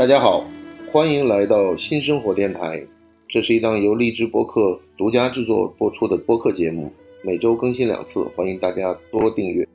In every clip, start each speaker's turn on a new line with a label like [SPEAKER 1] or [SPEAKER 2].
[SPEAKER 1] 大家好，欢迎来到新生活电台。这是一档由荔枝播客独家制作播出的播客节目，每周更新两次，欢迎大家多订阅。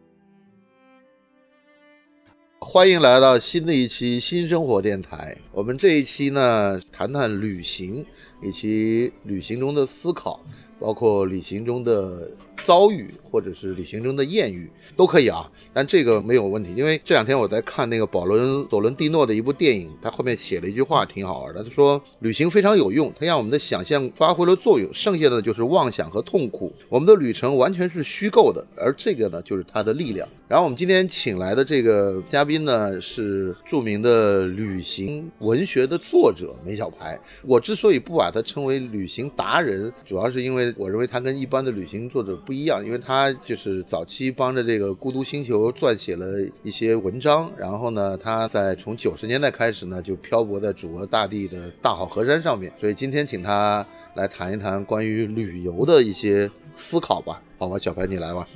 [SPEAKER 1] 欢迎来到新的一期新生活电台。我们这一期呢，谈谈旅行以及旅行中的思考，包括旅行中的遭遇，或者是旅行中的艳遇，都可以啊。但这个没有问题，因为这两天我在看那个保伦佐伦蒂诺的一部电影，他后面写了一句话挺好玩的，他说旅行非常有用，它让我们的想象发挥了作用，剩下的就是妄想和痛苦。我们的旅程完全是虚构的，而这个呢，就是它的力量。然后我们今天请来的这个嘉宾呢，是著名的旅行文学的作者梅小排。我之所以不把他称为旅行达人，主要是因为我认为他跟一般的旅行作者不一样，因为他就是早期帮着这个孤独星球撰写了一些文章，然后呢，他在从九十年代开始呢，就漂泊在祖国大地的大好河山上面。所以今天请他来谈一谈关于旅游的一些思考吧。好吧，小白你来吧。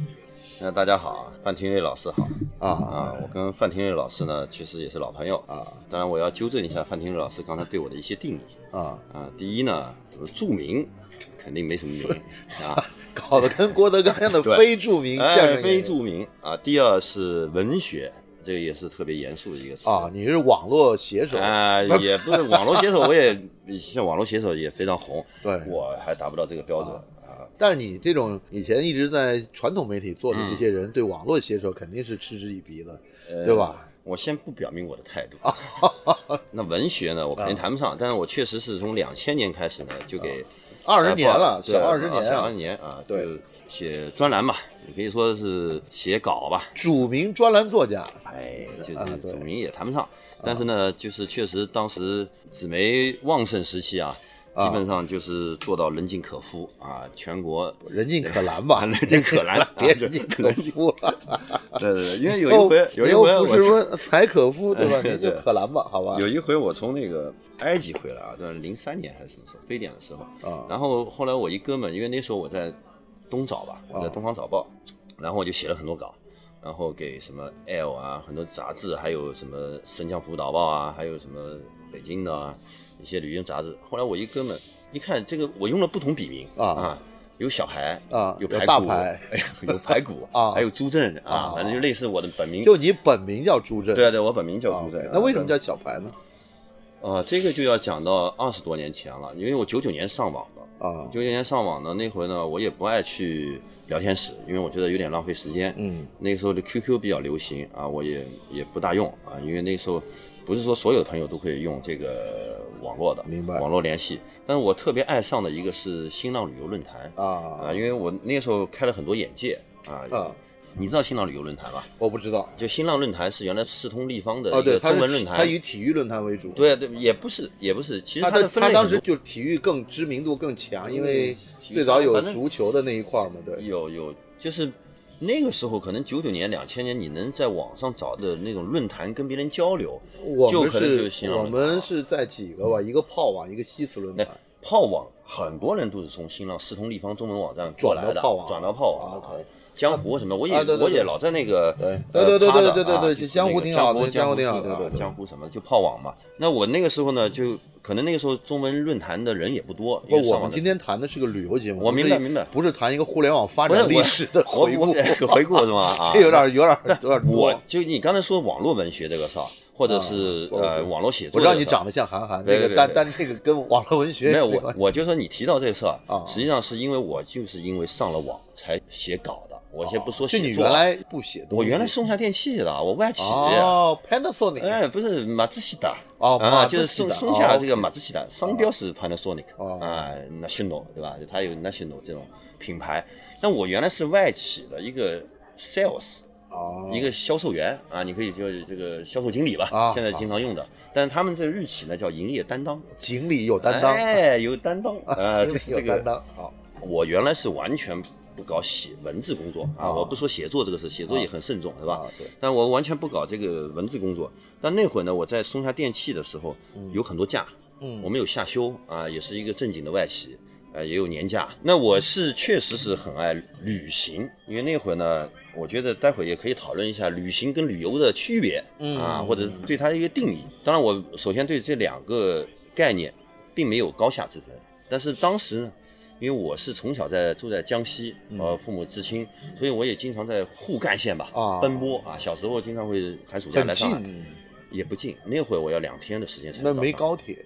[SPEAKER 2] 那大家好，范廷瑞老师好
[SPEAKER 1] 啊
[SPEAKER 2] 啊！我跟范廷瑞老师呢，其实也是老朋友
[SPEAKER 1] 啊。
[SPEAKER 2] 当然，我要纠正一下范廷瑞老师刚才对我的一些定义
[SPEAKER 1] 啊
[SPEAKER 2] 啊。第一呢，著名肯定没什么名啊，
[SPEAKER 1] 搞得跟郭德纲一样的 非著名
[SPEAKER 2] 非著名啊。第二是文学，这个也是特别严肃的一个词
[SPEAKER 1] 啊。你是网络写手
[SPEAKER 2] 啊？也不是网络写手，我也像网络写手也非常红，
[SPEAKER 1] 对，
[SPEAKER 2] 我还达不到这个标准。
[SPEAKER 1] 啊但是你这种以前一直在传统媒体做的这些人，对网络写手肯定是嗤之以鼻的，对吧？
[SPEAKER 2] 我先不表明我的态度。那文学呢，我肯定谈不上。但是我确实是从两千年开始呢，就给
[SPEAKER 1] 二十年了，
[SPEAKER 2] 小，
[SPEAKER 1] 二十年，
[SPEAKER 2] 二十年啊，对，写专栏吧，也可以说是写稿吧。
[SPEAKER 1] 著名专栏作家，
[SPEAKER 2] 哎，就是著名也谈不上。但是呢，就是确实当时纸媒旺盛时期啊。基本上就是做到人尽可夫啊，全国
[SPEAKER 1] 人尽可拦吧，
[SPEAKER 2] 人尽可拦，
[SPEAKER 1] 别人尽可夫 了。
[SPEAKER 2] 对对，因为有一回，有一回
[SPEAKER 1] 不是说才可夫对吧？人就可拦吧，好吧。
[SPEAKER 2] 有一回我从那个埃及回来啊，在零三年还是什么时候，非典的时候啊。然后后来我一哥们，因为那时候我在东早吧，我在《东方早报》，然后我就写了很多稿，然后给什么《L》啊，很多杂志，还有什么《神江服务导报》啊，还有什么北京的。一些旅行杂志，后来我一哥们一看这个，我用了不同笔名啊啊，有小孩
[SPEAKER 1] 啊，
[SPEAKER 2] 有
[SPEAKER 1] 大排，
[SPEAKER 2] 有排骨 啊，还有朱正啊，反正就类似我的本名。
[SPEAKER 1] 就你本名叫朱正？
[SPEAKER 2] 对啊对，我本名叫朱正。
[SPEAKER 1] 那为什么叫小排呢？
[SPEAKER 2] 啊，这个就要讲到二十多年前了，因为我九九年上网的啊，九九年上网的那回呢，我也不爱去聊天室，因为我觉得有点浪费时间。
[SPEAKER 1] 嗯，
[SPEAKER 2] 那个时候的 QQ 比较流行啊，我也也不大用啊，因为那时候。不是说所有的朋友都可以用这个网络的，
[SPEAKER 1] 明白？
[SPEAKER 2] 网络联系，但是我特别爱上的一个是新浪旅游论坛
[SPEAKER 1] 啊
[SPEAKER 2] 啊，因为我那时候开了很多眼界啊啊，你知道新浪旅游论坛吧？
[SPEAKER 1] 我不知道，
[SPEAKER 2] 就新浪论坛是原来四通立方的一个中文论坛，
[SPEAKER 1] 它以体育论坛为主。
[SPEAKER 2] 对对，也不是也不是，其实
[SPEAKER 1] 它
[SPEAKER 2] 的
[SPEAKER 1] 它当时就体育更知名度更强，因为最早有足球的那一块嘛，对，
[SPEAKER 2] 有有就是。那个时候可能九九年、两千年，你能在网上找的那种论坛跟别人交流，就可能就是新浪。
[SPEAKER 1] 我们是在几个吧，一个炮网，一个西祠论坛。
[SPEAKER 2] 炮网很多人都是从新浪、四通立方中文网站过来的，转到炮网。江湖什么，我也我也老在那个
[SPEAKER 1] 对对对对对对对，江湖挺好
[SPEAKER 2] 的，
[SPEAKER 1] 江湖挺好
[SPEAKER 2] 的，江湖什么就炮网嘛。那我那个时候呢就。可能那个时候中文论坛的人也不多。
[SPEAKER 1] 不，我们今天谈的是个旅游节目。
[SPEAKER 2] 我明白明白，
[SPEAKER 1] 不是谈一个互联网发展历史的回顾。
[SPEAKER 2] 回顾是吗？
[SPEAKER 1] 这有点有点有点
[SPEAKER 2] 多。我就你刚才说网络文学这个事儿，或者是呃网络写作。
[SPEAKER 1] 我知道你长得像韩寒，那个但但这个跟网络文学
[SPEAKER 2] 没有。我我就说你提到这个事儿啊，实际上是因为我就是因为上了网才写稿的。我先不说写
[SPEAKER 1] 作。就你原来不写，
[SPEAKER 2] 我原来松下电器的，我外企。
[SPEAKER 1] 哦，Panasonic。
[SPEAKER 2] 哎，不是马自西的。
[SPEAKER 1] 哦，
[SPEAKER 2] 啊，就是松松下这个马自西的商标是 Panasonic，啊，National 对吧？就它有 National 这种品牌。那我原来是外企的一个 sales，一个销售员啊，你可以叫这个销售经理吧，现在经常用的。但是他们这日企呢叫营业担当，
[SPEAKER 1] 经理有担当，
[SPEAKER 2] 哎，有担当啊，
[SPEAKER 1] 有担当。好，
[SPEAKER 2] 我原来是完全。不搞写文字工作啊！我不说写作这个事，写作也很慎重，是吧？
[SPEAKER 1] 对。
[SPEAKER 2] 但我完全不搞这个文字工作。但那会儿呢，我在松下电器的时候有很多假，嗯，我们有夏休啊，也是一个正经的外企。呃，也有年假。那我是确实是很爱旅行，因为那会儿呢，我觉得待会儿也可以讨论一下旅行跟旅游的区别啊，或者对它的一个定义。当然，我首先对这两个概念并没有高下之分，但是当时呢，因为我是从小在住在江西，呃，父母知青，所以我也经常在沪赣线吧奔波啊。小时候经常会寒暑假来上海，也不近，那会儿我要两天的时间才能
[SPEAKER 1] 那没高铁。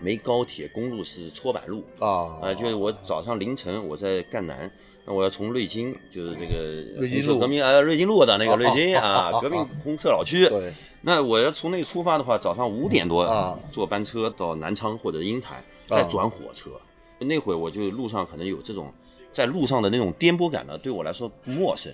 [SPEAKER 2] 没高铁，公路是搓板路啊啊！就是我早上凌晨我在赣南，那我要从瑞金，就是这个
[SPEAKER 1] 瑞金路
[SPEAKER 2] 革命啊，瑞金路的那个瑞金啊，革命红色老区。
[SPEAKER 1] 对，
[SPEAKER 2] 那我要从那出发的话，早上五点多
[SPEAKER 1] 啊，
[SPEAKER 2] 坐班车到南昌或者鹰潭，再转火车。那会我就路上可能有这种在路上的那种颠簸感呢，对我来说不陌生，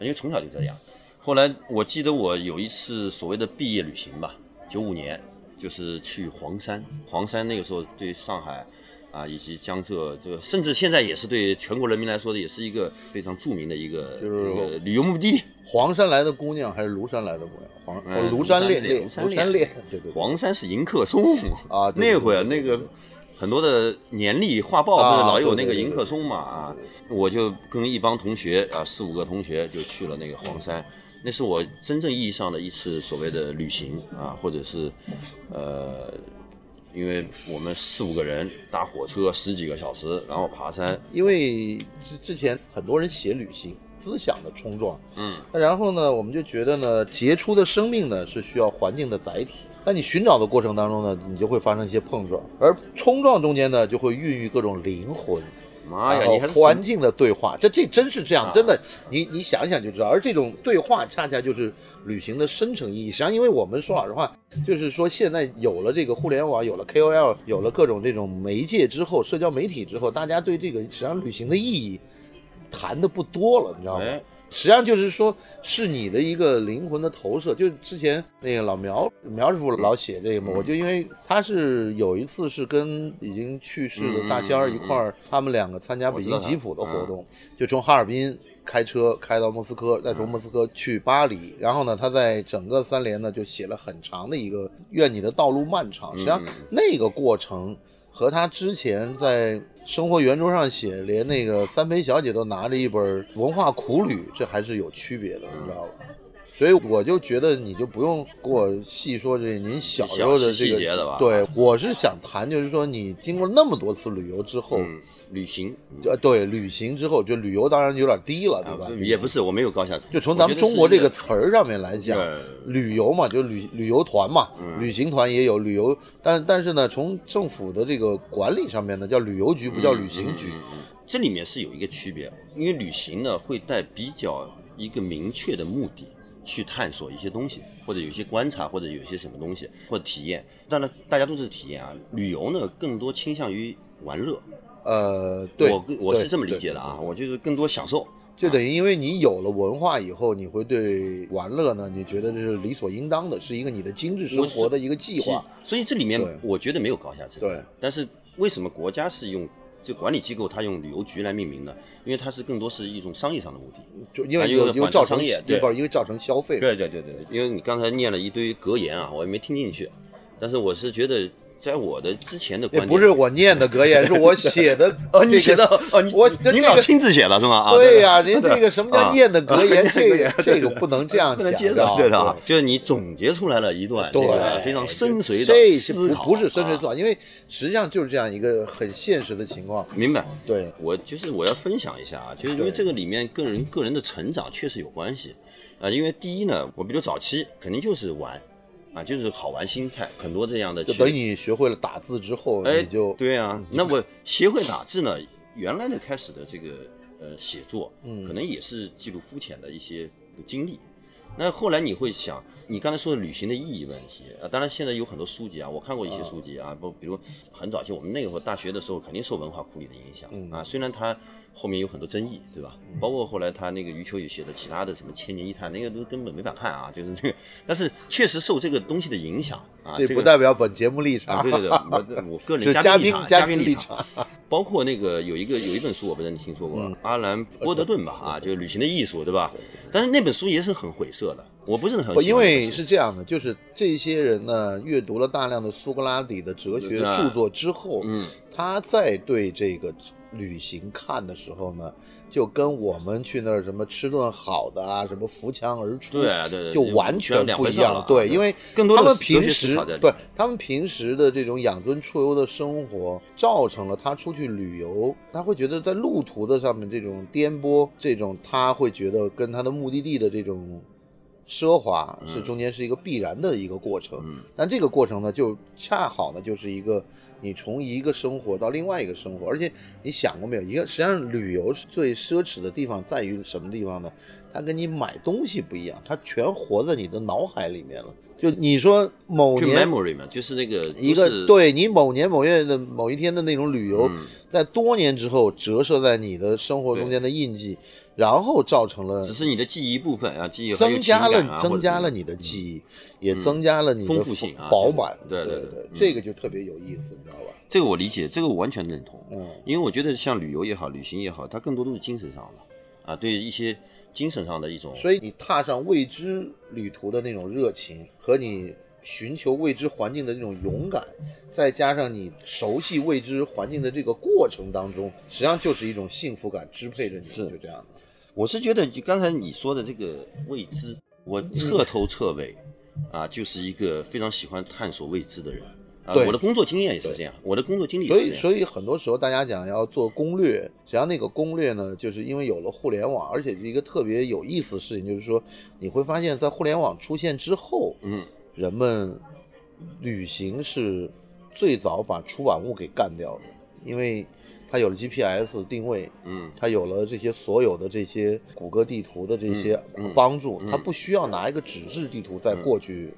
[SPEAKER 2] 因为从小就这样。后来我记得我有一次所谓的毕业旅行吧，九五年。就是去黄山，黄山那个时候对上海，啊，以及江浙这个，甚至现在也是对全国人民来说的，也是一个非常著名的一
[SPEAKER 1] 个
[SPEAKER 2] 就是旅游目的地。
[SPEAKER 1] 黄山来的姑娘还是庐山来的姑娘？黄庐山恋，
[SPEAKER 2] 庐
[SPEAKER 1] 山恋，对对。
[SPEAKER 2] 黄山是迎客松
[SPEAKER 1] 啊，
[SPEAKER 2] 那会儿那个很多的年历画报不是老有那个迎客松嘛啊，我就跟一帮同学啊四五个同学就去了那个黄山。那是我真正意义上的一次所谓的旅行啊，或者是，呃，因为我们四五个人搭火车十几个小时，然后爬山。
[SPEAKER 1] 因为之之前很多人写旅行思想的冲撞，
[SPEAKER 2] 嗯，那
[SPEAKER 1] 然后呢，我们就觉得呢，杰出的生命呢是需要环境的载体。那你寻找的过程当中呢，你就会发生一些碰撞，而冲撞中间呢，就会孕育各种灵魂。
[SPEAKER 2] 妈呀！你还
[SPEAKER 1] 环境的对话，这这真是这样，真的，你你想想就知道。而这种对话恰恰就是旅行的深层意义。实际上，因为我们说老实话，就是说现在有了这个互联网，有了 KOL，有了各种这种媒介之后，社交媒体之后，大家对这个实际上旅行的意义谈的不多了，你知道吗？实际上就是说，是你的一个灵魂的投射。就是之前那个老苗苗师傅老写这个嘛，我就因为他是有一次是跟已经去世的大仙儿一块儿，他们两个参加北京吉普的活动，就从哈尔滨开车开到莫斯科，再从莫斯科去巴黎。然后呢，他在整个三联呢就写了很长的一个“愿你的道路漫长”。实际上那个过程和他之前在。生活圆桌上写，连那个三陪小姐都拿着一本文化苦旅，这还是有区别的，你知道吧？所以我就觉得你就不用给我细说这您小时候的这个，对，我是想谈，就是说你经过那么多次旅游之后。
[SPEAKER 2] 旅行，
[SPEAKER 1] 呃，对，旅行之后就旅游，当然有点低了，对吧？
[SPEAKER 2] 也不是，我没有高下。
[SPEAKER 1] 就从咱们中国这个词儿上面来讲，旅游嘛，就旅旅游团嘛，旅行团也有旅游，但但是呢，从政府的这个管理上面呢，叫旅游局，不叫旅行局。
[SPEAKER 2] 这里面是有一个区别，因为旅行呢会带比较一个明确的目的，去探索一些东西，或者有些观察，或者有些什么东西，或者体验。当然，大家都是体验啊。旅游呢，更多倾向于玩乐。
[SPEAKER 1] 呃，对，
[SPEAKER 2] 我我是这么理解的啊，我就是更多享受，
[SPEAKER 1] 就等于因为你有了文化以后，你会对玩乐呢，你觉得这是理所应当的，是一个你的精致生活的一个计划。
[SPEAKER 2] 所以这里面我觉得没有高下之分。
[SPEAKER 1] 对，
[SPEAKER 2] 但是为什么国家是用这管理机构，它用旅游局来命名的？因为它是更多是一种商业上的目的，
[SPEAKER 1] 就因为有有造成
[SPEAKER 2] 对，
[SPEAKER 1] 因为造成消费。
[SPEAKER 2] 对对对对，因为你刚才念了一堆格言啊，我也没听进去，但是我是觉得。在我的之前的观
[SPEAKER 1] 点，不是我念的格言，是我写的。
[SPEAKER 2] 哦，你写的哦，
[SPEAKER 1] 我
[SPEAKER 2] 你老亲自写的是吗？啊，
[SPEAKER 1] 对呀，您这个什么叫念的格言？这个这个不能这样讲，
[SPEAKER 2] 对的，就是你总结出来了一段
[SPEAKER 1] 对
[SPEAKER 2] 非常深邃
[SPEAKER 1] 的
[SPEAKER 2] 思考，
[SPEAKER 1] 不是深邃思考，因为实际上就是这样一个很现实的情况。
[SPEAKER 2] 明白？
[SPEAKER 1] 对，
[SPEAKER 2] 我就是我要分享一下啊，就是因为这个里面个人个人的成长确实有关系啊，因为第一呢，我比如早期肯定就是玩。啊，就是好玩心态，很多这样的。
[SPEAKER 1] 就等你学会了打字之后，
[SPEAKER 2] 你
[SPEAKER 1] 就
[SPEAKER 2] 对啊。那我学会打字呢？原来的开始的这个呃写作，嗯，可能也是记录肤浅的一些经历。那后来你会想，你刚才说的旅行的意义问题啊，当然现在有很多书籍啊，我看过一些书籍啊，不，比如很早期我们那会儿大学的时候，肯定受文化苦里的影响啊，虽然它。后面有很多争议，对吧？包括后来他那个余秋雨写的其他的什么《千年一叹》，那个都根本没法看啊，就是那个。但是确实受这个东西的影响啊。这
[SPEAKER 1] 不代表本节目立场。
[SPEAKER 2] 对对对，我 我个人
[SPEAKER 1] 嘉
[SPEAKER 2] 宾
[SPEAKER 1] 嘉
[SPEAKER 2] 宾
[SPEAKER 1] 立场。
[SPEAKER 2] 包括那个有一个有一本书，我不知道你听说过，阿兰波德顿吧？啊，就是《旅行的艺术》，对吧？但是那本书也是很晦涩的，我不是很
[SPEAKER 1] 因为是这样的，就是这些人呢，阅读了大量的苏格拉底的哲学著作之后，
[SPEAKER 2] 嗯，
[SPEAKER 1] 他在对这个。旅行看的时候呢，就跟我们去那儿什么吃顿好的啊，什么扶墙而出，
[SPEAKER 2] 对对，
[SPEAKER 1] 就完全不一样
[SPEAKER 2] 了。
[SPEAKER 1] 对，因为
[SPEAKER 2] 更多
[SPEAKER 1] 他们平时对他们平时的这种养尊处优的生活，造成了他出去旅游，他会觉得在路途的上面这种颠簸，这种他会觉得跟他的目的地的这种。奢华是中间是一个必然的一个过程，但这个过程呢，就恰好呢，就是一个你从一个生活到另外一个生活，而且你想过没有？一个实际上旅游最奢侈的地方在于什么地方呢？它跟你买东西不一样，它全活在你的脑海里面了。就你说某年
[SPEAKER 2] ，memory 嘛，就是那个
[SPEAKER 1] 一个对你某年某月的某一天的那种旅游，在多年之后折射在你的生活中间的印记。然后造成了，
[SPEAKER 2] 只是你的记忆部分啊，记忆
[SPEAKER 1] 增加了，增加了你的记忆，也增加了你的
[SPEAKER 2] 丰富性啊，
[SPEAKER 1] 饱满。
[SPEAKER 2] 对
[SPEAKER 1] 对对，这个就特别有意思，你知道吧？
[SPEAKER 2] 这个我理解，这个我完全认同。嗯，因为我觉得像旅游也好，旅行也好，它更多都是精神上的啊，对一些精神上的一种。
[SPEAKER 1] 所以你踏上未知旅途的那种热情和你。寻求未知环境的那种勇敢，再加上你熟悉未知环境的这个过程当中，实际上就是一种幸福感支配着你，
[SPEAKER 2] 是
[SPEAKER 1] 就这样的。
[SPEAKER 2] 我是觉得，就刚才你说的这个未知，我彻头彻尾啊，就是一个非常喜欢探索未知的人。啊，我的工作经验也是这样，我的工作经历。
[SPEAKER 1] 所以，所以很多时候大家讲要做攻略，实际上那个攻略呢，就是因为有了互联网，而且是一个特别有意思的事情，就是说你会发现在互联网出现之后，
[SPEAKER 2] 嗯。
[SPEAKER 1] 人们旅行是最早把出版物给干掉的，因为它有了 GPS 定位，
[SPEAKER 2] 嗯，
[SPEAKER 1] 它有了这些所有的这些谷歌地图的这些帮助，它不需要拿一个纸质地图再过去。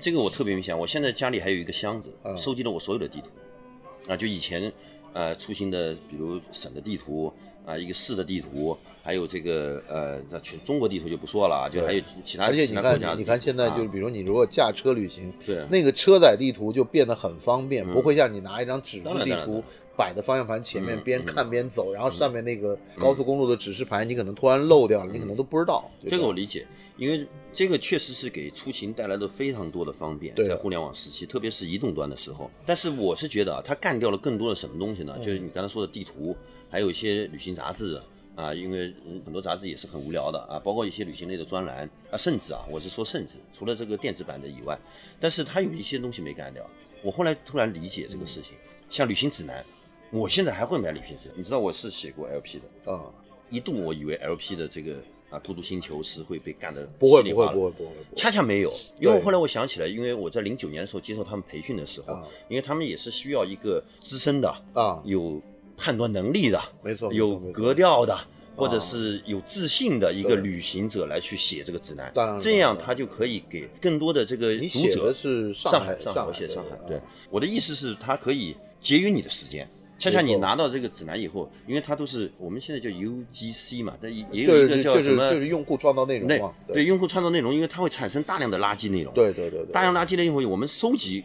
[SPEAKER 2] 这个我特别明显，我现在家里还有一个箱子，收集了我所有的地图，啊，就以前呃出行的，比如省的地图。啊，一个市的地图，还有这个呃，那全中国地图就不说了，就还有其他。
[SPEAKER 1] 而且你看，你看现在就是，比如你如果驾车旅行，
[SPEAKER 2] 对，
[SPEAKER 1] 那个车载地图就变得很方便，不会像你拿一张纸质地图摆在方向盘前面，边看边走，然后上面那个高速公路的指示牌你可能突然漏掉了，你可能都不知道。
[SPEAKER 2] 这个我理解，因为这个确实是给出行带来了非常多的方便，在互联网时期，特别是移动端的时候。但是我是觉得啊，它干掉了更多的什么东西呢？就是你刚才说的地图。还有一些旅行杂志啊，因为很多杂志也是很无聊的啊，包括一些旅行类的专栏啊，甚至啊，我是说甚至，除了这个电子版的以外，但是它有一些东西没干掉。我后来突然理解这个事情，像旅行指南，我现在还会买旅行指南。你知道我是写过 LP 的
[SPEAKER 1] 啊，
[SPEAKER 2] 一度我以为 LP 的这个啊孤独星球是会被干的
[SPEAKER 1] 不会不会不会不会，
[SPEAKER 2] 恰恰没有，因为后来我想起来，因为我在零九年的时候接受他们培训的时候，因为他们也是需要一个资深的
[SPEAKER 1] 啊
[SPEAKER 2] 有。判断能力的，
[SPEAKER 1] 没错，
[SPEAKER 2] 有格调的，或者是有自信的一个旅行者来去写这个指南，这样他就可以给更多的这个读者。
[SPEAKER 1] 是
[SPEAKER 2] 上
[SPEAKER 1] 海，
[SPEAKER 2] 上海，我写上海。对，我的意思是，他可以节约你的时间。恰恰你拿到这个指南以后，因为它都是我们现在叫 UGC 嘛，但也也有一个叫什么，
[SPEAKER 1] 就是用户创造内容嘛。
[SPEAKER 2] 对，用户创造内容，因为它会产生大量的垃圾内容。
[SPEAKER 1] 对对对对。
[SPEAKER 2] 大量垃圾内容以后，我们收集。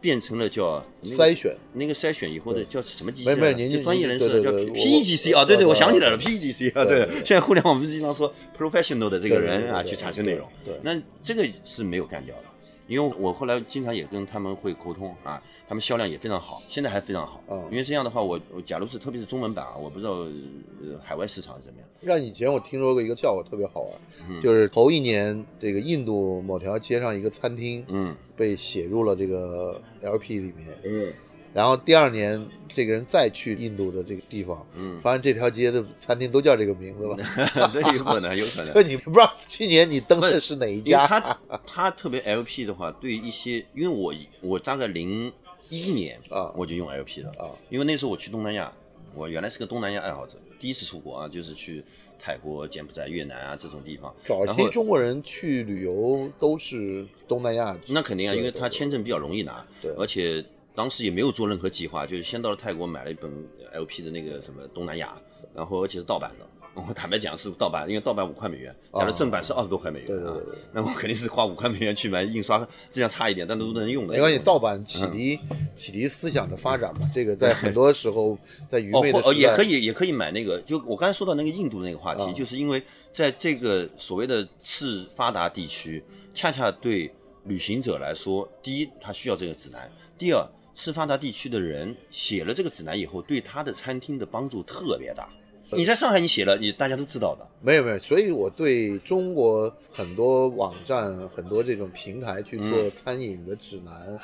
[SPEAKER 2] 变成了叫
[SPEAKER 1] 筛选，
[SPEAKER 2] 那个筛选以后的叫什么机器？
[SPEAKER 1] 没没，
[SPEAKER 2] 就专业人士叫
[SPEAKER 1] PGC
[SPEAKER 2] 啊，对对，我想起来了，PGC 啊，对。现在互联网不是经常说 professional 的这个人啊，去产生内容，那这个是没有干掉的。因为我后来经常也跟他们会沟通啊，他们销量也非常好，现在还非常好。嗯，因为这样的话，我我假如是特别是中文版啊，我不知道海外市场怎么样。
[SPEAKER 1] 让以前我听说过一个笑话特别好玩，就是头一年这个印度某条街上一个餐厅，
[SPEAKER 2] 嗯，
[SPEAKER 1] 被写入了这个 LP 里面，
[SPEAKER 2] 嗯。
[SPEAKER 1] 然后第二年，这个人再去印度的这个地方，
[SPEAKER 2] 嗯，
[SPEAKER 1] 发现这条街的餐厅都叫这个名字了。
[SPEAKER 2] 对，有可能，有可能。
[SPEAKER 1] 这你不知道去年你登的是哪一家？
[SPEAKER 2] 他他特别 LP 的话，对一些，因为我我大概零一年
[SPEAKER 1] 啊，
[SPEAKER 2] 我就用 LP 了
[SPEAKER 1] 啊，
[SPEAKER 2] 因为那时候我去东南亚，我原来是个东南亚爱好者，第一次出国啊，就是去泰国、柬埔寨、越南啊这种地方。
[SPEAKER 1] 早期中国人去旅游都是东南亚，
[SPEAKER 2] 那肯定啊，因为他签证比较容易拿，
[SPEAKER 1] 对，
[SPEAKER 2] 而且。当时也没有做任何计划，就是先到了泰国买了一本 LP 的那个什么东南亚，然后而且是盗版的，我坦白讲是盗版，因为盗版五块美元，假如正版是二十多块美元啊，那我肯定是花五块美元去买印刷，质量差一点，但都能用的。
[SPEAKER 1] 没关系，盗版启迪启迪思想的发展嘛，这个在很多时候 在愚昧的时
[SPEAKER 2] 代也可以也可以买那个。就我刚才说到那个印度那个话题，就是因为在这个所谓的次发达地区，恰恰对旅行者来说，第一他需要这个指南，第二次发达地区的人写了这个指南以后，对他的餐厅的帮助特别大。你在上海，你写了，你大家都知道的。
[SPEAKER 1] 没有没有，所以我对中国很多网站、很多这种平台去做餐饮的指南，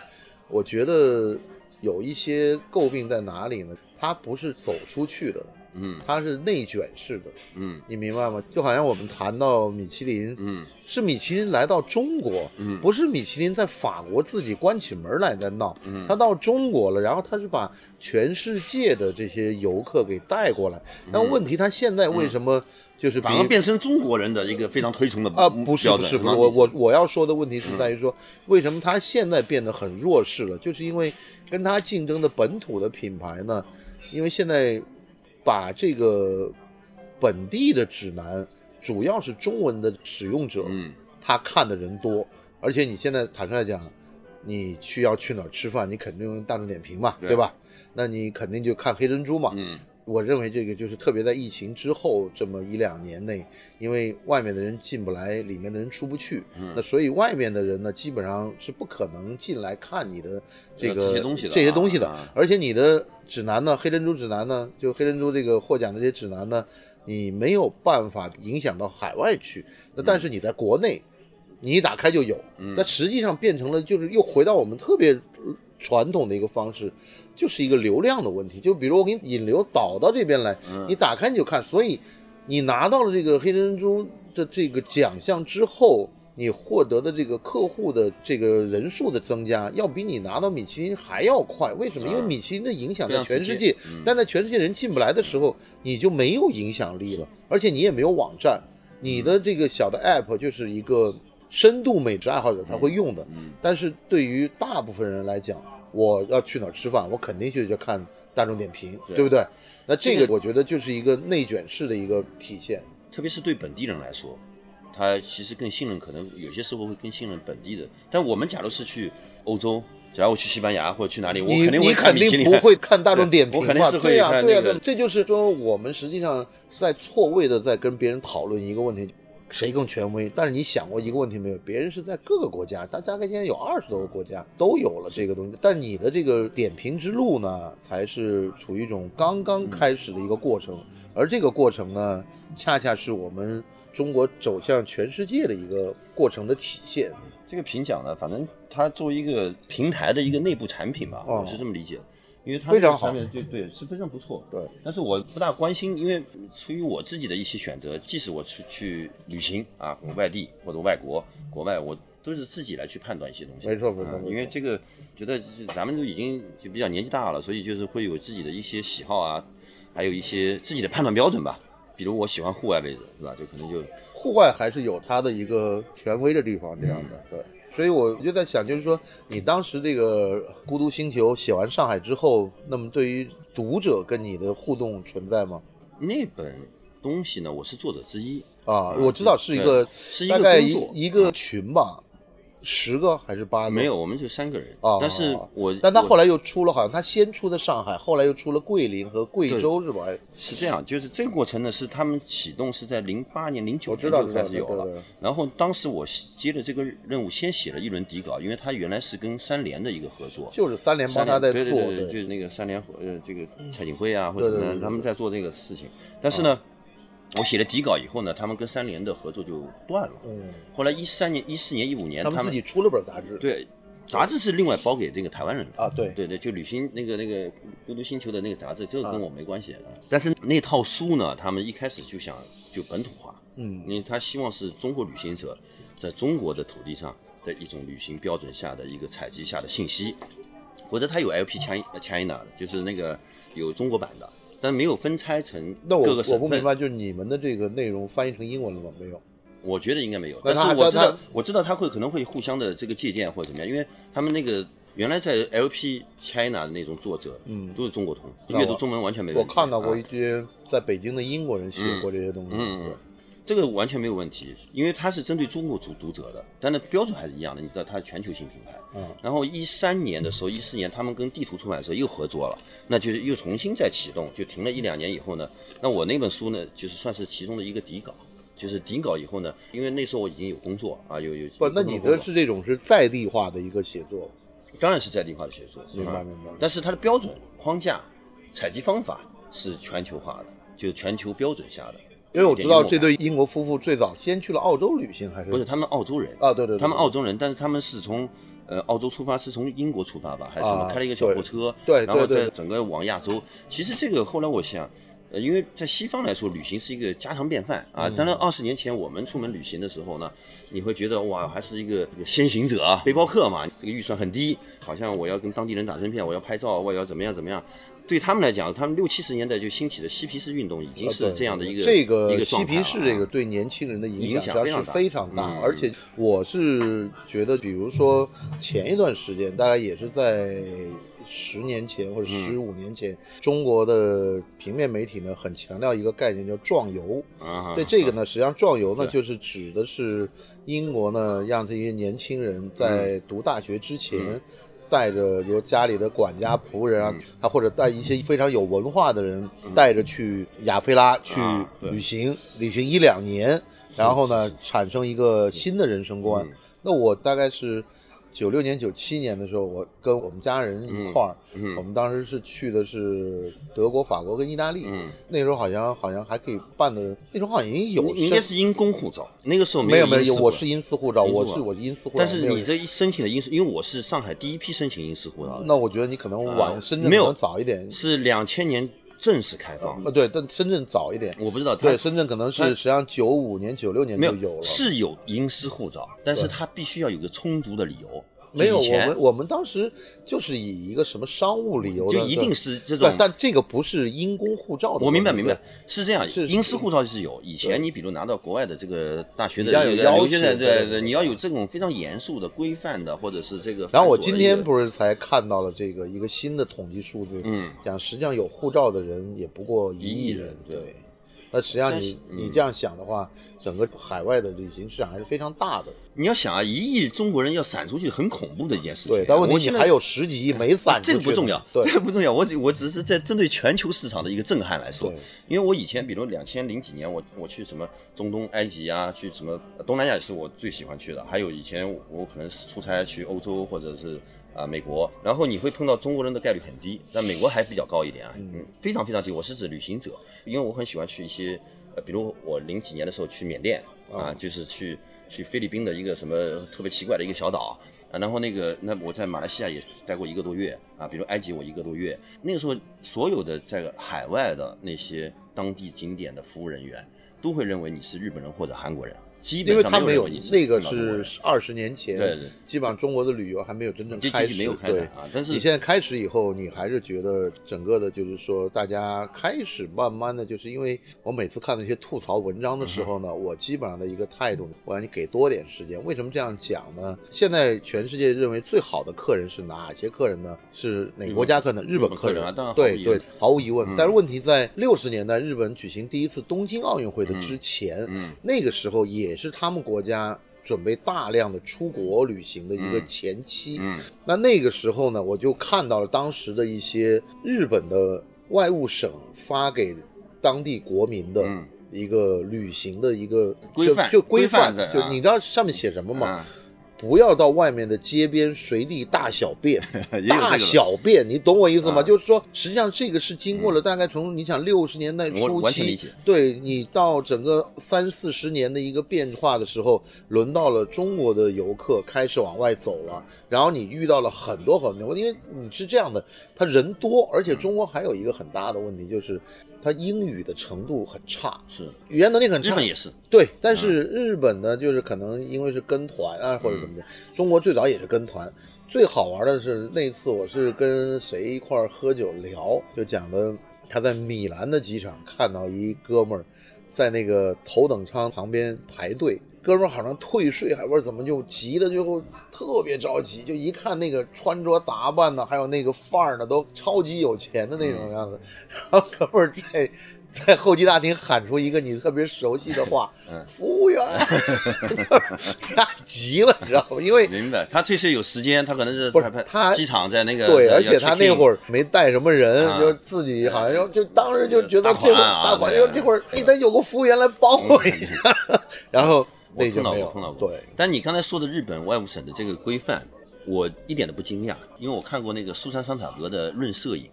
[SPEAKER 1] 我觉得有一些诟病在哪里呢？它不是走出去的。
[SPEAKER 2] 嗯，
[SPEAKER 1] 它是内卷式的，
[SPEAKER 2] 嗯，
[SPEAKER 1] 你明白吗？就好像我们谈到米其林，
[SPEAKER 2] 嗯，
[SPEAKER 1] 是米其林来到中国，
[SPEAKER 2] 嗯，
[SPEAKER 1] 不是米其林在法国自己关起门来在闹，
[SPEAKER 2] 嗯，
[SPEAKER 1] 他到中国了，然后他是把全世界的这些游客给带过来，但问题他现在为什么就是
[SPEAKER 2] 反而变成中国人的一个非常推崇的
[SPEAKER 1] 啊？不是不是，我我我要说的问题是在于说，为什么他现在变得很弱势了？就是因为跟他竞争的本土的品牌呢，因为现在。把这个本地的指南，主要是中文的使用者，
[SPEAKER 2] 嗯，
[SPEAKER 1] 他看的人多，而且你现在坦率来讲，你去要去哪儿吃饭，你肯定用大众点评嘛，对吧？那你肯定就看黑珍珠嘛，
[SPEAKER 2] 嗯。
[SPEAKER 1] 我认为这个就是特别在疫情之后这么一两年内，因为外面的人进不来，里面的人出不去，那所以外面的人呢，基本上是不可能进来看你的这个
[SPEAKER 2] 这些东西的，
[SPEAKER 1] 这些东西的。而且你的指南呢，黑珍珠指南呢，就黑珍珠这个获奖的这些指南呢，你没有办法影响到海外去。那但是你在国内，你一打开就有。那实际上变成了就是又回到我们特别传统的一个方式。就是一个流量的问题，就比如我给你引流导到这边来，你打开你就看，所以你拿到了这个黑珍珠的这个奖项之后，你获得的这个客户的这个人数的增加，要比你拿到米其林还要快。为什么？因为米其林的影响在全世界，但在全世界人进不来的时候，你就没有影响力了，而且你也没有网站，你的这个小的 app 就是一个深度美食爱好者才会用的，但是对于大部分人来讲。我要去哪儿吃饭，我肯定就去就看大众点评，对不对？那这个我觉得就是一个内卷式的一个体现，
[SPEAKER 2] 特别是对本地人来说，他其实更信任，可能有些时候会更信任本地的。但我们假如是去欧洲，假如我去西班牙或者去哪里，我肯定会看
[SPEAKER 1] 你肯定不会看大众点评
[SPEAKER 2] 嘛？对
[SPEAKER 1] 呀，对呀，这就是说我们实际上在错位的在跟别人讨论一个问题。谁更权威？但是你想过一个问题没有？别人是在各个国家，大大概现在有二十多个国家都有了这个东西，但你的这个点评之路呢，才是处于一种刚刚开始的一个过程，而这个过程呢，恰恰是我们中国走向全世界的一个过程的体现。
[SPEAKER 2] 这个评奖呢，反正它作为一个平台的一个内部产品吧，我是这么理解。因为它
[SPEAKER 1] 非常好，
[SPEAKER 2] 就对是非常不错。
[SPEAKER 1] 对，
[SPEAKER 2] 但是我不大关心，因为出于我自己的一些选择，即使我出去旅行啊，外地或者外国、国外，我都是自己来去判断一些东西。
[SPEAKER 1] 没错，没错。
[SPEAKER 2] 因为这个觉得咱们都已经就比较年纪大了，所以就是会有自己的一些喜好啊，还有一些自己的判断标准吧。比如我喜欢户外位置，是吧？就可能就
[SPEAKER 1] 户外还是有它的一个权威的地方，这样的对。所以我就在想，就是说，你当时这个《孤独星球》写完上海之后，那么对于读者跟你的互动存在吗？
[SPEAKER 2] 那本东西呢，我是作者之一
[SPEAKER 1] 啊，我知道是一个，
[SPEAKER 2] 是
[SPEAKER 1] 大概一一个群吧。十个还是八个？
[SPEAKER 2] 没有，我们就三个人。啊，但是我，
[SPEAKER 1] 但他后来又出了，好像他先出的上海，后来又出了桂林和贵州，是吧？
[SPEAKER 2] 是这样，就是这个过程呢，是他们启动是在零八年、零九年就开始有了。然后当时我接的这个任务，先写了一轮底稿，因为他原来是跟三联的一个合作，
[SPEAKER 1] 就是三联帮他在做，
[SPEAKER 2] 对对对，就是那个三联呃这个蔡锦辉啊或者什么，他们在做这个事情。但是呢。我写了底稿以后呢，他们跟三联的合作就断了。嗯，后来一三年、一四年、一五年，他
[SPEAKER 1] 们自己出了本杂志。
[SPEAKER 2] 对，杂志是另外包给这个台湾人的。
[SPEAKER 1] 啊，对，
[SPEAKER 2] 对对，就旅行那个那个孤独星球的那个杂志，这个跟我没关系。但是那套书呢，他们一开始就想就本土化。
[SPEAKER 1] 嗯，
[SPEAKER 2] 因为他希望是中国旅行者在中国的土地上的一种旅行标准下的一个采集下的信息，否则他有 LP China China 就是那个有中国版的。但没有分拆成各个省份。
[SPEAKER 1] 我不明白，就是你们的这个内容翻译成英文了吗？没有。
[SPEAKER 2] 我觉得应该没有。但是我知道，我知道他会可能会互相的这个借鉴或者怎么样，因为他们那个原来在 LP China 的那种作者，嗯，都是中国通，阅读中文完全没问
[SPEAKER 1] 题。我看到过一些在北京的英国人写过这些东西，
[SPEAKER 2] 嗯，这个完全没有问题，因为它是针对中国读读者的，但那标准还是一样的。你知道它是全球性品牌，嗯，然后一三年的时候，一四年他们跟地图出版社又合作了，那就是又重新再启动，就停了一两年以后呢，那我那本书呢，就是算是其中的一个底稿。就是底稿以后呢，因为那时候我已经有工作啊，有有
[SPEAKER 1] 不，那你的是这种是在地化的一个写作，
[SPEAKER 2] 当然是在地化的写作，
[SPEAKER 1] 明白明白。
[SPEAKER 2] 但是它的标准框架、采集方法是全球化的，就是全球标准下的。
[SPEAKER 1] 因为我知道这对英国夫妇最早先去了澳洲旅行，还是
[SPEAKER 2] 不是他们澳洲人
[SPEAKER 1] 啊？对对，
[SPEAKER 2] 他们澳洲人，但是他们是从呃澳洲出发，是从英国出发吧，还是什么？开了一个小货车，
[SPEAKER 1] 对，
[SPEAKER 2] 然后在整个往亚洲。其实这个后来我想。呃，因为在西方来说，旅行是一个家常便饭啊。当然，二十年前我们出门旅行的时候呢，你会觉得哇，还是一个先行者啊、背包客嘛，这个预算很低，好像我要跟当地人打成片，我要拍照，我要怎么样怎么样。对他们来讲，他们六七十年代就兴起的嬉皮士运动，已经是这样的一个
[SPEAKER 1] 这个嬉皮士这个对年轻人的影响是非常大。而且我是觉得，比如说前一段时间，大概也是在。十年前或者十五年前，中国的平面媒体呢，很强调一个概念叫“壮游”。对这个呢，实际上“壮游”呢，就是指的是英国呢，让这些年轻人在读大学之前，带着由家里的管家仆人啊，他或者带一些非常有文化的人，带着去亚非拉去旅行，旅行一两年，然后呢，产生一个新的人生观。那我大概是。九六年、九七年的时候，我跟我们家人一块儿，我们当时是去的是德国、法国跟意大利。那时候好像好像还可以办的，那时候好像已经有。
[SPEAKER 2] 应该是因公护照，那个时候
[SPEAKER 1] 没
[SPEAKER 2] 有没
[SPEAKER 1] 有，我是因私护照，我是我是因私护
[SPEAKER 2] 照。但是你这一申请的因私，因为我是上海第一批申请因私护照。
[SPEAKER 1] 那我觉得你可能晚，深圳
[SPEAKER 2] 没有
[SPEAKER 1] 早一点。
[SPEAKER 2] 是两千年。正式开放
[SPEAKER 1] 呃，对，但深圳早一点，
[SPEAKER 2] 我不知道。
[SPEAKER 1] 对，深圳可能是实际上九五年、九六年就
[SPEAKER 2] 有
[SPEAKER 1] 了，
[SPEAKER 2] 是有英私护照，但是它必须要有个充足的理由。
[SPEAKER 1] 没有，我们我们当时就是以一个什么商务理由，
[SPEAKER 2] 就一定是这种，
[SPEAKER 1] 但这个不是因公护照的。
[SPEAKER 2] 我明白明白，是这样，因私护照是有。以前你比如拿到国外的这个大学的
[SPEAKER 1] 有要求，
[SPEAKER 2] 对对，你要有这种非常严肃的规范的，或者是这个。
[SPEAKER 1] 然后我今天不是才看到了这个一个新的统计数字，嗯，讲实际上有护照的人也不过一亿人，对。那实际上你你这样想的话。整个海外的旅行市场还是非常大的。
[SPEAKER 2] 你要想啊，一亿中国人要散出去，很恐怖的一件事情。
[SPEAKER 1] 对，但问题你还有十几亿没散
[SPEAKER 2] 出去。这个不重要，这个不重要。我我只是在针对全球市场的一个震撼来说。因为我以前，比如两千零几年，我我去什么中东、埃及啊，去什么东南亚也是我最喜欢去的。还有以前我可能是出差去欧洲或者是啊美国，然后你会碰到中国人的概率很低，但美国还比较高一点啊，嗯，非常非常低。我是指旅行者，因为我很喜欢去一些。呃，比如我零几年的时候去缅甸啊，就是去去菲律宾的一个什么特别奇怪的一个小岛啊，然后那个那我在马来西亚也待过一个多月啊，比如埃及我一个多月，那个时候所有的在海外的那些当地景点的服务人员都会认为你是日本人或者韩国人。
[SPEAKER 1] 因为他没
[SPEAKER 2] 有
[SPEAKER 1] 那个是二十年前，
[SPEAKER 2] 对对，
[SPEAKER 1] 基本上中国的旅游还没有真正开始，
[SPEAKER 2] 对
[SPEAKER 1] 啊。
[SPEAKER 2] 但是
[SPEAKER 1] 你现在开始以后，你还是觉得整个的，就是说大家开始慢慢的就是因为我每次看那些吐槽文章的时候呢，我基本上的一个态度，我让你给多点时间。为什么这样讲呢？现在全世界认为最好的客人是哪些客人呢？是哪个国家客人？日本客人
[SPEAKER 2] 啊，
[SPEAKER 1] 对对，毫无疑问。但是问题在六十年代日本举行第一次东京奥运会的之前，那个时候也。也是他们国家准备大量的出国旅行的一个前期。嗯，那那个时候呢，我就看到了当时的一些日本的外务省发给当地国民的一个旅行的一个
[SPEAKER 2] 规范，
[SPEAKER 1] 就规范，就你知道上面写什么吗？不要到外面的街边随地大小便，大小便，你懂我意思吗？就是说，实际上这个是经过了大概从你想六十年代初期，对你到整个三四十年的一个变化的时候，轮到了中国的游客开始往外走了，然后你遇到了很多很多，因为你是这样的，他人多，而且中国还有一个很大的问题就是。他英语的程度很差，
[SPEAKER 2] 是
[SPEAKER 1] 语言能力很差。
[SPEAKER 2] 日本也是，
[SPEAKER 1] 对。但是日本呢，就是可能因为是跟团啊，或者怎么着。中国最早也是跟团。最好玩的是那次，我是跟谁一块儿喝酒聊，就讲的他在米兰的机场看到一哥们儿在那个头等舱旁边排队哥们儿好像退税还不知道怎么就急的最后特别着急，就一看那个穿着打扮呢，还有那个范儿呢，都超级有钱的那种样子。然后哥们儿在在候机大厅喊出一个你特别熟悉的话：“服务员。”他急了，你知道吗？因为
[SPEAKER 2] 明白他退税有时间，他可能是
[SPEAKER 1] 不是他
[SPEAKER 2] 机场在那个
[SPEAKER 1] 对，而且他那会儿没带什么人，就自己好像就就当时就觉得这会儿大款，就这会儿你得有个服务员来帮我一下，然后。
[SPEAKER 2] 我碰到过，碰到
[SPEAKER 1] 过。对，
[SPEAKER 2] 但你刚才说的日本外务省的这个规范，我一点都不惊讶，因为我看过那个苏珊·桑塔格的《论摄影》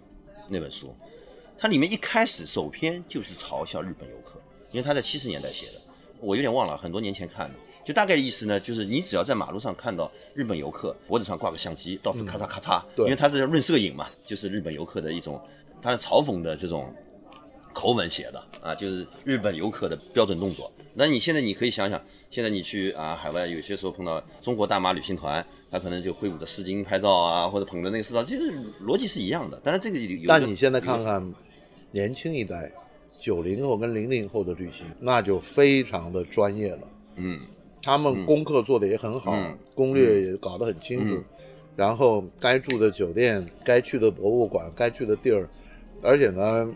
[SPEAKER 2] 那本书，它里面一开始首篇就是嘲笑日本游客，因为他在七十年代写的，我有点忘了，很多年前看的，就大概意思呢，就是你只要在马路上看到日本游客脖子上挂个相机，到处咔嚓咔嚓，因为他是论摄影嘛，就是日本游客的一种，他是嘲讽的这种口吻写的啊，就是日本游客的标准动作。那你现在你可以想想，现在你去啊海外，有些时候碰到中国大妈旅行团，他可能就挥舞着丝巾拍照啊，或者捧着那个丝巾，其实逻辑是一样的。但是这个有，
[SPEAKER 1] 但你现在看看年轻一代，九零后跟零零后的旅行，那就非常的专业了。
[SPEAKER 2] 嗯，
[SPEAKER 1] 他们功课做的也很好，攻略也搞得很清楚，然后该住的酒店、该去的博物馆、该去的地儿，而且呢，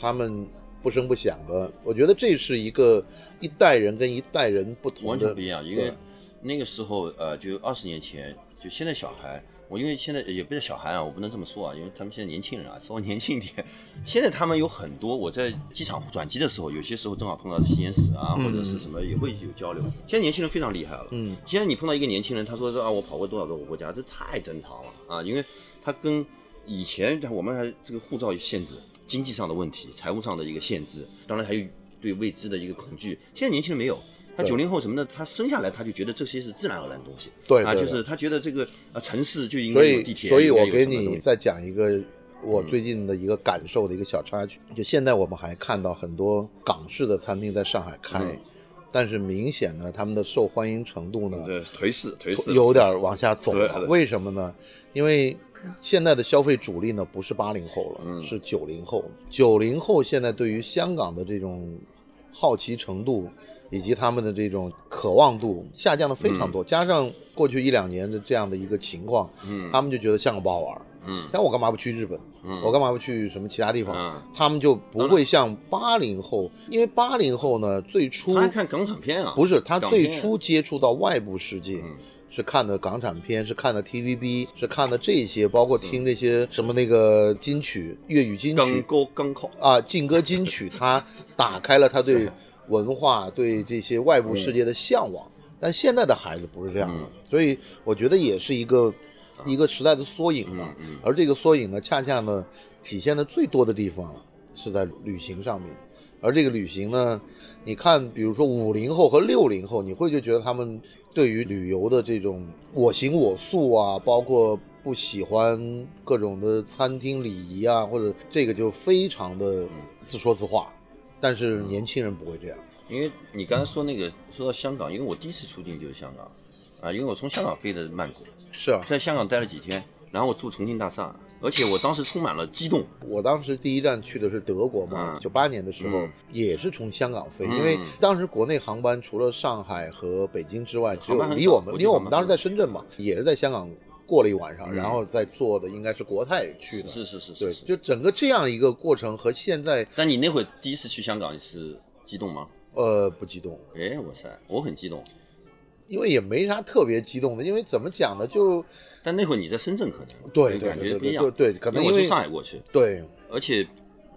[SPEAKER 1] 他们。不声不响的，我觉得这是一个一代人跟一代人不同的，
[SPEAKER 2] 完全不一样。因为那个时候，呃，就二十年前，就现在小孩，我因为现在也不是小孩啊，我不能这么说啊，因为他们现在年轻人啊，稍微年轻一点。现在他们有很多，我在机场转机的时候，有些时候正好碰到吸烟室啊，或者是什么，也会有交流。现在年轻人非常厉害了。嗯。现在你碰到一个年轻人，他说说啊，我跑过多少个国家，这太正常了啊，因为他跟以前我们还这个护照限制。经济上的问题，财务上的一个限制，当然还有对未知的一个恐惧。现在年轻人没有，他九零后什么的，他生下来他就觉得这些是自然而然的东西。
[SPEAKER 1] 对
[SPEAKER 2] 啊，就是他觉得这个啊城市就应该有地铁。
[SPEAKER 1] 所以，所以我给你再讲一个我最近的一个感受的一个小插曲。就现在我们还看到很多港式的餐厅在上海开，但是明显呢，他们的受欢迎程度呢，
[SPEAKER 2] 颓势颓势
[SPEAKER 1] 有点往下走了。为什么呢？因为。现在的消费主力呢，不是八零后了，是九零后。九零后现在对于香港的这种好奇程度，以及他们的这种渴望度下降的非常多。加上过去一两年的这样的一个情况，他们就觉得香港不好玩。嗯，像我干嘛不去日本？嗯，我干嘛不去什么其他地方？嗯，他们就不会像八零后，因为八零后呢，最初
[SPEAKER 2] 他看港产片啊，
[SPEAKER 1] 不是他最初接触到外部世界。是看的港产片，是看的 TVB，是看的这些，包括听这些什么那个金曲、粤语金曲、
[SPEAKER 2] 歌港口
[SPEAKER 1] 啊，劲歌金曲，他打开了他对文化、对这些外部世界的向往。但现在的孩子不是这样的，所以我觉得也是一个一个时代的缩影吧。而这个缩影呢，恰恰呢体现的最多的地方是在旅行上面。而这个旅行呢，你看，比如说五零后和六零后，你会就觉得他们对于旅游的这种我行我素啊，包括不喜欢各种的餐厅礼仪啊，或者这个就非常的自说自话。但是年轻人不会这样，
[SPEAKER 2] 因为你刚才说那个说到香港，因为我第一次出境就是香港，啊，因为我从香港飞的曼谷，
[SPEAKER 1] 是啊，
[SPEAKER 2] 在香港待了几天，然后我住重庆大厦。而且我当时充满了激动。
[SPEAKER 1] 我当时第一站去的是德国嘛，九八年的时候也是从香港飞，因为当时国内航班除了上海和北京之外，只有离我们，因为我们当时在深圳嘛，也是在香港过了一晚上，然后再坐的应该是国泰去的。
[SPEAKER 2] 是是是，
[SPEAKER 1] 对，就整个这样一个过程和现在。
[SPEAKER 2] 但你那会第一次去香港是激动吗？
[SPEAKER 1] 呃，不激动。
[SPEAKER 2] 哎，哇塞，我很激动。
[SPEAKER 1] 因为也没啥特别激动的，因为怎么讲呢？就
[SPEAKER 2] 但那会你在深圳可能
[SPEAKER 1] 对
[SPEAKER 2] 感觉不一
[SPEAKER 1] 样，对，可能
[SPEAKER 2] 我从上海过去，
[SPEAKER 1] 对，
[SPEAKER 2] 而且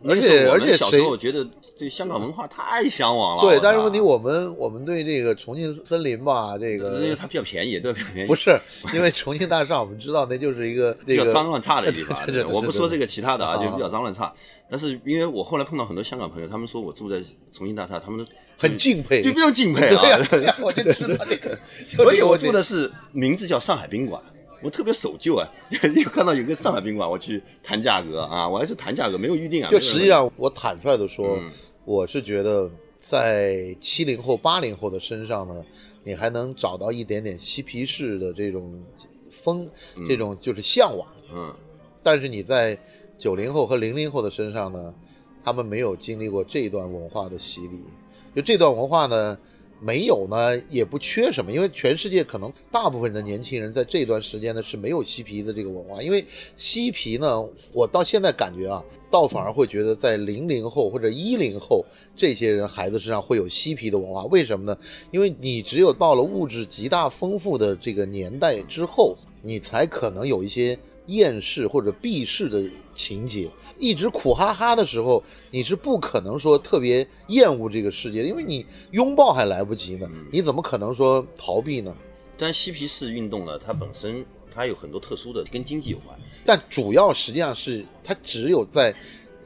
[SPEAKER 1] 而且而且
[SPEAKER 2] 小时候觉得对香港文化太向往了，
[SPEAKER 1] 对，但是问题我们我们对这个重庆森林吧，这个
[SPEAKER 2] 因为它比较便宜，对，比较便宜，
[SPEAKER 1] 不是因为重庆大厦，我们知道那就是一 个
[SPEAKER 2] 比较脏乱差的地方，我不说这个其他的啊，就比较脏乱差。但是因为我后来碰到很多香港朋友，他们说我住在重庆大厦，他们都
[SPEAKER 1] 很敬佩，
[SPEAKER 2] 就非常敬佩啊！
[SPEAKER 1] 我就知道 这个，
[SPEAKER 2] 而且我住的是名字叫上海宾馆，我特别守旧啊！有看到有个上海宾馆，我去谈价格啊，我还是谈价格，没有预定啊。
[SPEAKER 1] 就实际上，我坦率的说，我是觉得在七零后、八零后的身上呢，你还能找到一点点嬉皮士的这种风，这种就是向往。
[SPEAKER 2] 嗯，
[SPEAKER 1] 但是你在。九零后和零零后的身上呢，他们没有经历过这段文化的洗礼。就这段文化呢，没有呢，也不缺什么，因为全世界可能大部分的年轻人在这段时间呢是没有嬉皮的这个文化。因为嬉皮呢，我到现在感觉啊，倒反而会觉得在零零后或者一零后这些人孩子身上会有嬉皮的文化。为什么呢？因为你只有到了物质极大丰富的这个年代之后，你才可能有一些。厌世或者避世的情节，一直苦哈哈的时候，你是不可能说特别厌恶这个世界，因为你拥抱还来不及呢，你怎么可能说逃避呢？
[SPEAKER 2] 但嬉皮士运动呢，它本身它有很多特殊的，跟经济有关，
[SPEAKER 1] 但主要实际上是它只有在，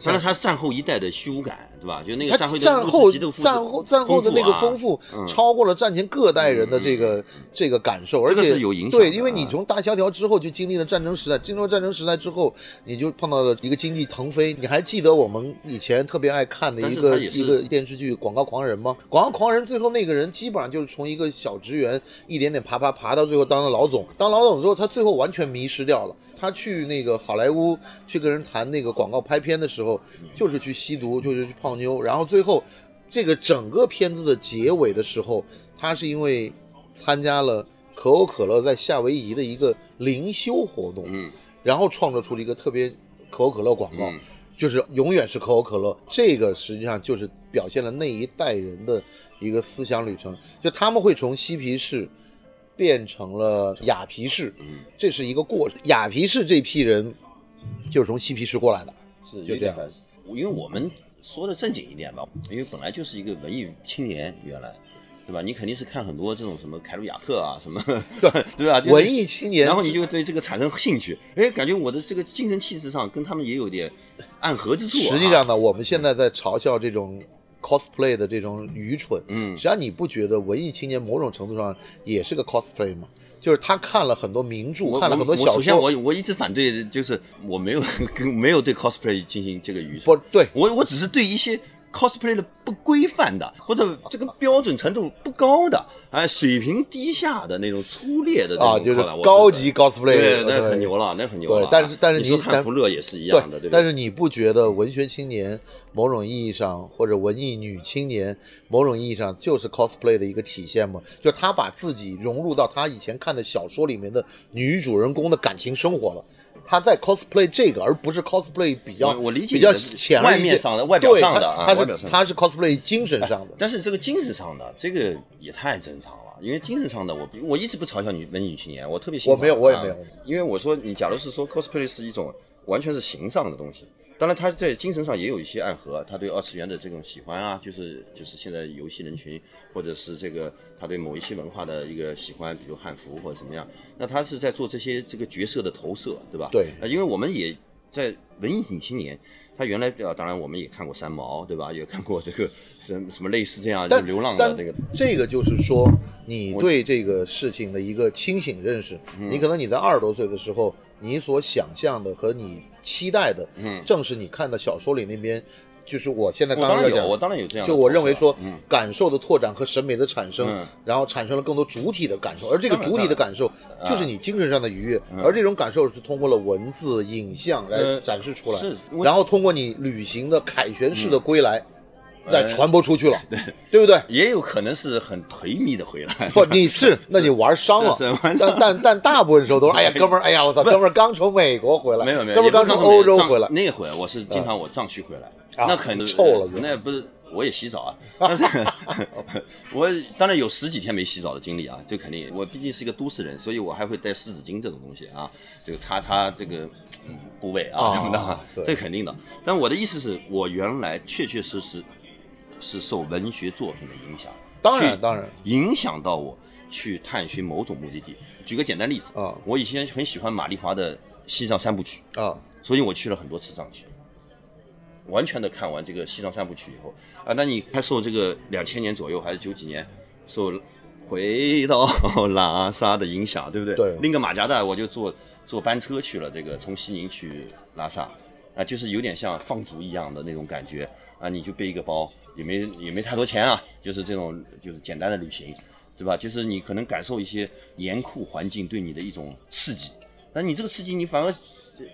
[SPEAKER 2] 当然它战后一代的虚无感。对吧？就那个战后
[SPEAKER 1] 战后战后战后的那个丰
[SPEAKER 2] 富，
[SPEAKER 1] 超过了战前各代人的这个这个感受，而且
[SPEAKER 2] 是有影响。
[SPEAKER 1] 对，因为你从大萧条之后就经历了战争时代，经历了战争时代之后，你就碰到了一个经济腾飞。你还记得我们以前特别爱看的一个一个电视剧《广告狂人》吗？《广告狂人》最后那个人基本上就是从一个小职员一点点爬爬爬到最后当了老总，当老总之后，他最后完全迷失掉了。他去那个好莱坞去跟人谈那个广告拍片的时候，就是去吸毒，就是去泡妞，然后最后，这个整个片子的结尾的时候，他是因为参加了可口可乐在夏威夷的一个灵修活动，
[SPEAKER 2] 嗯，
[SPEAKER 1] 然后创作出了一个特别可口可乐广告，就是永远是可口可乐，这个实际上就是表现了那一代人的一个思想旅程，就他们会从嬉皮士。变成了雅皮士，
[SPEAKER 2] 嗯，
[SPEAKER 1] 这是一个过程。雅皮士这批人就是从嬉皮士过来的，
[SPEAKER 2] 是
[SPEAKER 1] 就这样。
[SPEAKER 2] 因为我们说的正经一点吧，因为本来就是一个文艺青年，原来，对吧？你肯定是看很多这种什么凯鲁亚克啊，什么，对 对吧？
[SPEAKER 1] 文艺青年，
[SPEAKER 2] 然后你就对这个产生兴趣，哎，感觉我的这个精神气质上跟他们也有点暗合之处。
[SPEAKER 1] 实际上呢，我们现在在嘲笑这种。Cosplay 的这种愚蠢，
[SPEAKER 2] 嗯，
[SPEAKER 1] 实际上你不觉得文艺青年某种程度上也是个 cosplay 吗？就是他看了很多名著，看了很多小说。
[SPEAKER 2] 首先，我我一直反对，就是我没有 跟没有对 cosplay 进行这个愚蠢。
[SPEAKER 1] 不对，
[SPEAKER 2] 我我只是对一些。Cosplay 的不规范的，或者这个标准程度不高的，哎，水平低下的那种粗劣的
[SPEAKER 1] 啊，就是高级 cosplay，
[SPEAKER 2] 对，那很牛了，那很牛了。
[SPEAKER 1] 但是但是
[SPEAKER 2] 你说汉服乐也是一样的，对
[SPEAKER 1] 但是你不觉得文学青年某种意义上，或者文艺女青年某种意义上就是 cosplay 的一个体现吗？就她把自己融入到她以前看的小说里面的女主人公的感情生活了。他在 cosplay 这个，而不是 cosplay 比较
[SPEAKER 2] 我理解
[SPEAKER 1] 比较浅
[SPEAKER 2] 外面上的外表上的啊，
[SPEAKER 1] 他是他是 cosplay 精神上的。
[SPEAKER 2] 但是这个精神上的这个也太正常了，因为精神上的我我一直不嘲笑女文艺女青年，我特别喜欢。
[SPEAKER 1] 我没有，我也没有。
[SPEAKER 2] 因为我说你假如是说 cosplay 是一种完全是形上的东西。当然，他在精神上也有一些暗合，他对二次元的这种喜欢啊，就是就是现在游戏人群，或者是这个他对某一些文化的一个喜欢，比如汉服或者怎么样，那他是在做这些这个角色的投射，对吧？
[SPEAKER 1] 对。
[SPEAKER 2] 呃，因为我们也在文艺女青年，他原来呃，当然我们也看过三毛，对吧？也看过这个什什么类似这样流浪的那个。
[SPEAKER 1] 这个就是说，你对这个事情的一个清醒认识，你可能你在二十多岁的时候。你所想象的和你期待的，
[SPEAKER 2] 嗯，
[SPEAKER 1] 正是你看的小说里那边，就是我现在当然
[SPEAKER 2] 有，我当然有这样，
[SPEAKER 1] 就我认为说，感受的拓展和审美的产生，然后产生了更多主体的感受，而这个主体的感受就是你精神上的愉悦，而这种感受是通过了文字、影像来展示出来，然后通过你旅行的凯旋式的归来。再传播出去了，
[SPEAKER 2] 对
[SPEAKER 1] 对不对？
[SPEAKER 2] 也有可能是很颓靡的回来。
[SPEAKER 1] 不，你是，那你玩伤了。但但但大部分时候都是，哎呀，哥们儿，哎呀，我操，哥们儿刚从美国回来，
[SPEAKER 2] 没有没有，
[SPEAKER 1] 哥们儿刚从欧洲回来。
[SPEAKER 2] 那会我是经常我藏区回来，那肯定
[SPEAKER 1] 臭了。
[SPEAKER 2] 那不是我也洗澡啊，但是我当然有十几天没洗澡的经历啊，这肯定。我毕竟是一个都市人，所以我还会带湿纸巾这种东西啊，这个擦擦这个部位啊什么的，这肯定的。但我的意思是我原来确确实实。是受文学作品的影响，
[SPEAKER 1] 当然当然
[SPEAKER 2] 影响到我去探寻某种目的地。举个简单例子
[SPEAKER 1] 啊，
[SPEAKER 2] 我以前很喜欢马丽华的《西藏三部曲》
[SPEAKER 1] 啊，
[SPEAKER 2] 所以我去了很多次藏区，完全的看完这个《西藏三部曲》以后啊，那你还受这个两千年左右还是九几年受回到拉萨的影响，对不对？
[SPEAKER 1] 对，
[SPEAKER 2] 拎个马甲袋我就坐坐班车去了，这个从西宁去拉萨啊，就是有点像放逐一样的那种感觉啊，你就背一个包。也没也没太多钱啊，就是这种就是简单的旅行，对吧？就是你可能感受一些严酷环境对你的一种刺激，但你这个刺激你反而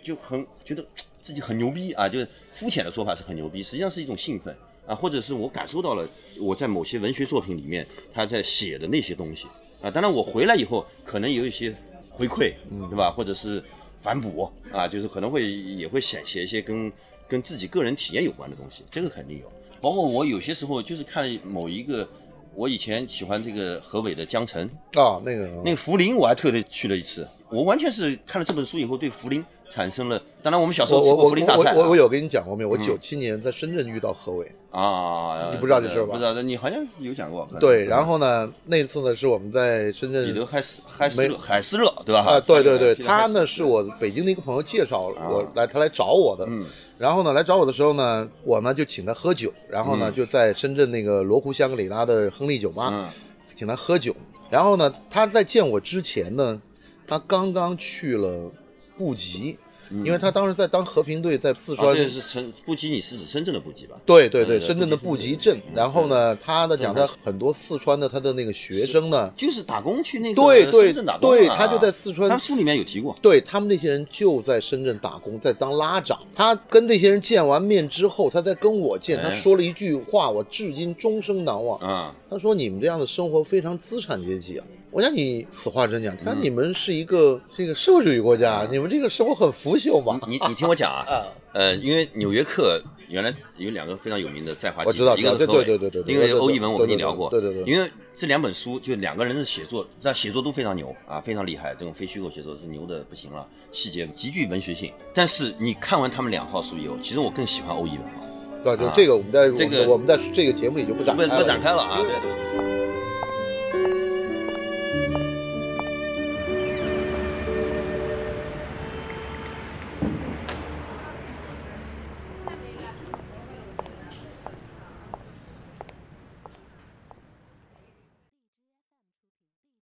[SPEAKER 2] 就很觉得自己很牛逼啊，就是肤浅的说法是很牛逼，实际上是一种兴奋啊，或者是我感受到了我在某些文学作品里面他在写的那些东西啊。当然我回来以后可能有一些回馈，对吧？或者是反哺啊，就是可能会也会写写一些跟跟自己个人体验有关的东西，这个肯定有。包括我有些时候就是看某一个。我以前喜欢这个河北的《江城》
[SPEAKER 1] 啊，那个
[SPEAKER 2] 那个涪陵，我还特地去了一次。我完全是看了这本书以后，对涪陵产生了。当然，我们小时候吃过涪陵榨菜。
[SPEAKER 1] 我我有跟你讲过没有？我九七年在深圳遇到何伟
[SPEAKER 2] 啊，
[SPEAKER 1] 你不知道这事吧？
[SPEAKER 2] 不知道，你好像是有讲过。
[SPEAKER 1] 对，然后呢，那次呢是我们在深圳。
[SPEAKER 2] 彼得海斯海斯热海斯热对吧？
[SPEAKER 1] 啊，对对对，他呢是我北京的一个朋友介绍我来，他来找我的。
[SPEAKER 2] 嗯。
[SPEAKER 1] 然后呢，来找我的时候呢，我呢就请他喝酒，然后呢就在深圳那个罗湖香格里拉的亨利酒吧，请他喝酒。然后呢，他在见我之前呢，他刚刚去了布吉。因为他当时在当和平队，在四川。
[SPEAKER 2] 这是深布吉，你是指深圳的布吉吧？
[SPEAKER 1] 对对对，深圳的布吉镇。然后呢，他的讲他很多四川的他的那个学生呢，
[SPEAKER 2] 就是打工去那
[SPEAKER 1] 个对对
[SPEAKER 2] 深圳打工。
[SPEAKER 1] 对，他就在四川。
[SPEAKER 2] 他书里面有提过。
[SPEAKER 1] 对他们这些人就在深圳打工，在当拉长。他跟那些人见完面之后，他在跟我见，他说了一句话，我至今终生难忘。
[SPEAKER 2] 啊，
[SPEAKER 1] 他说：“你们这样的生活非常资产阶级啊。”我想你此话真讲，他你们是一个这个社会主义国家，你们这个生活很腐朽嘛？
[SPEAKER 2] 你你听我讲啊，呃，因为《纽约客》原来有两个非常有名的在华记
[SPEAKER 1] 者，
[SPEAKER 2] 一个是
[SPEAKER 1] 对对对对，
[SPEAKER 2] 因为欧一文我跟你聊过，
[SPEAKER 1] 对对对，
[SPEAKER 2] 因为这两本书就两个人的写作，那写作都非常牛啊，非常厉害，这种非虚构写作是牛的不行了，细节极具文学性。但是你看完他们两套书以后，其实我更喜欢欧一文啊。
[SPEAKER 1] 对，就这个我们在
[SPEAKER 2] 这个
[SPEAKER 1] 我们在这个节目里就不展
[SPEAKER 2] 不不展开了啊，对对。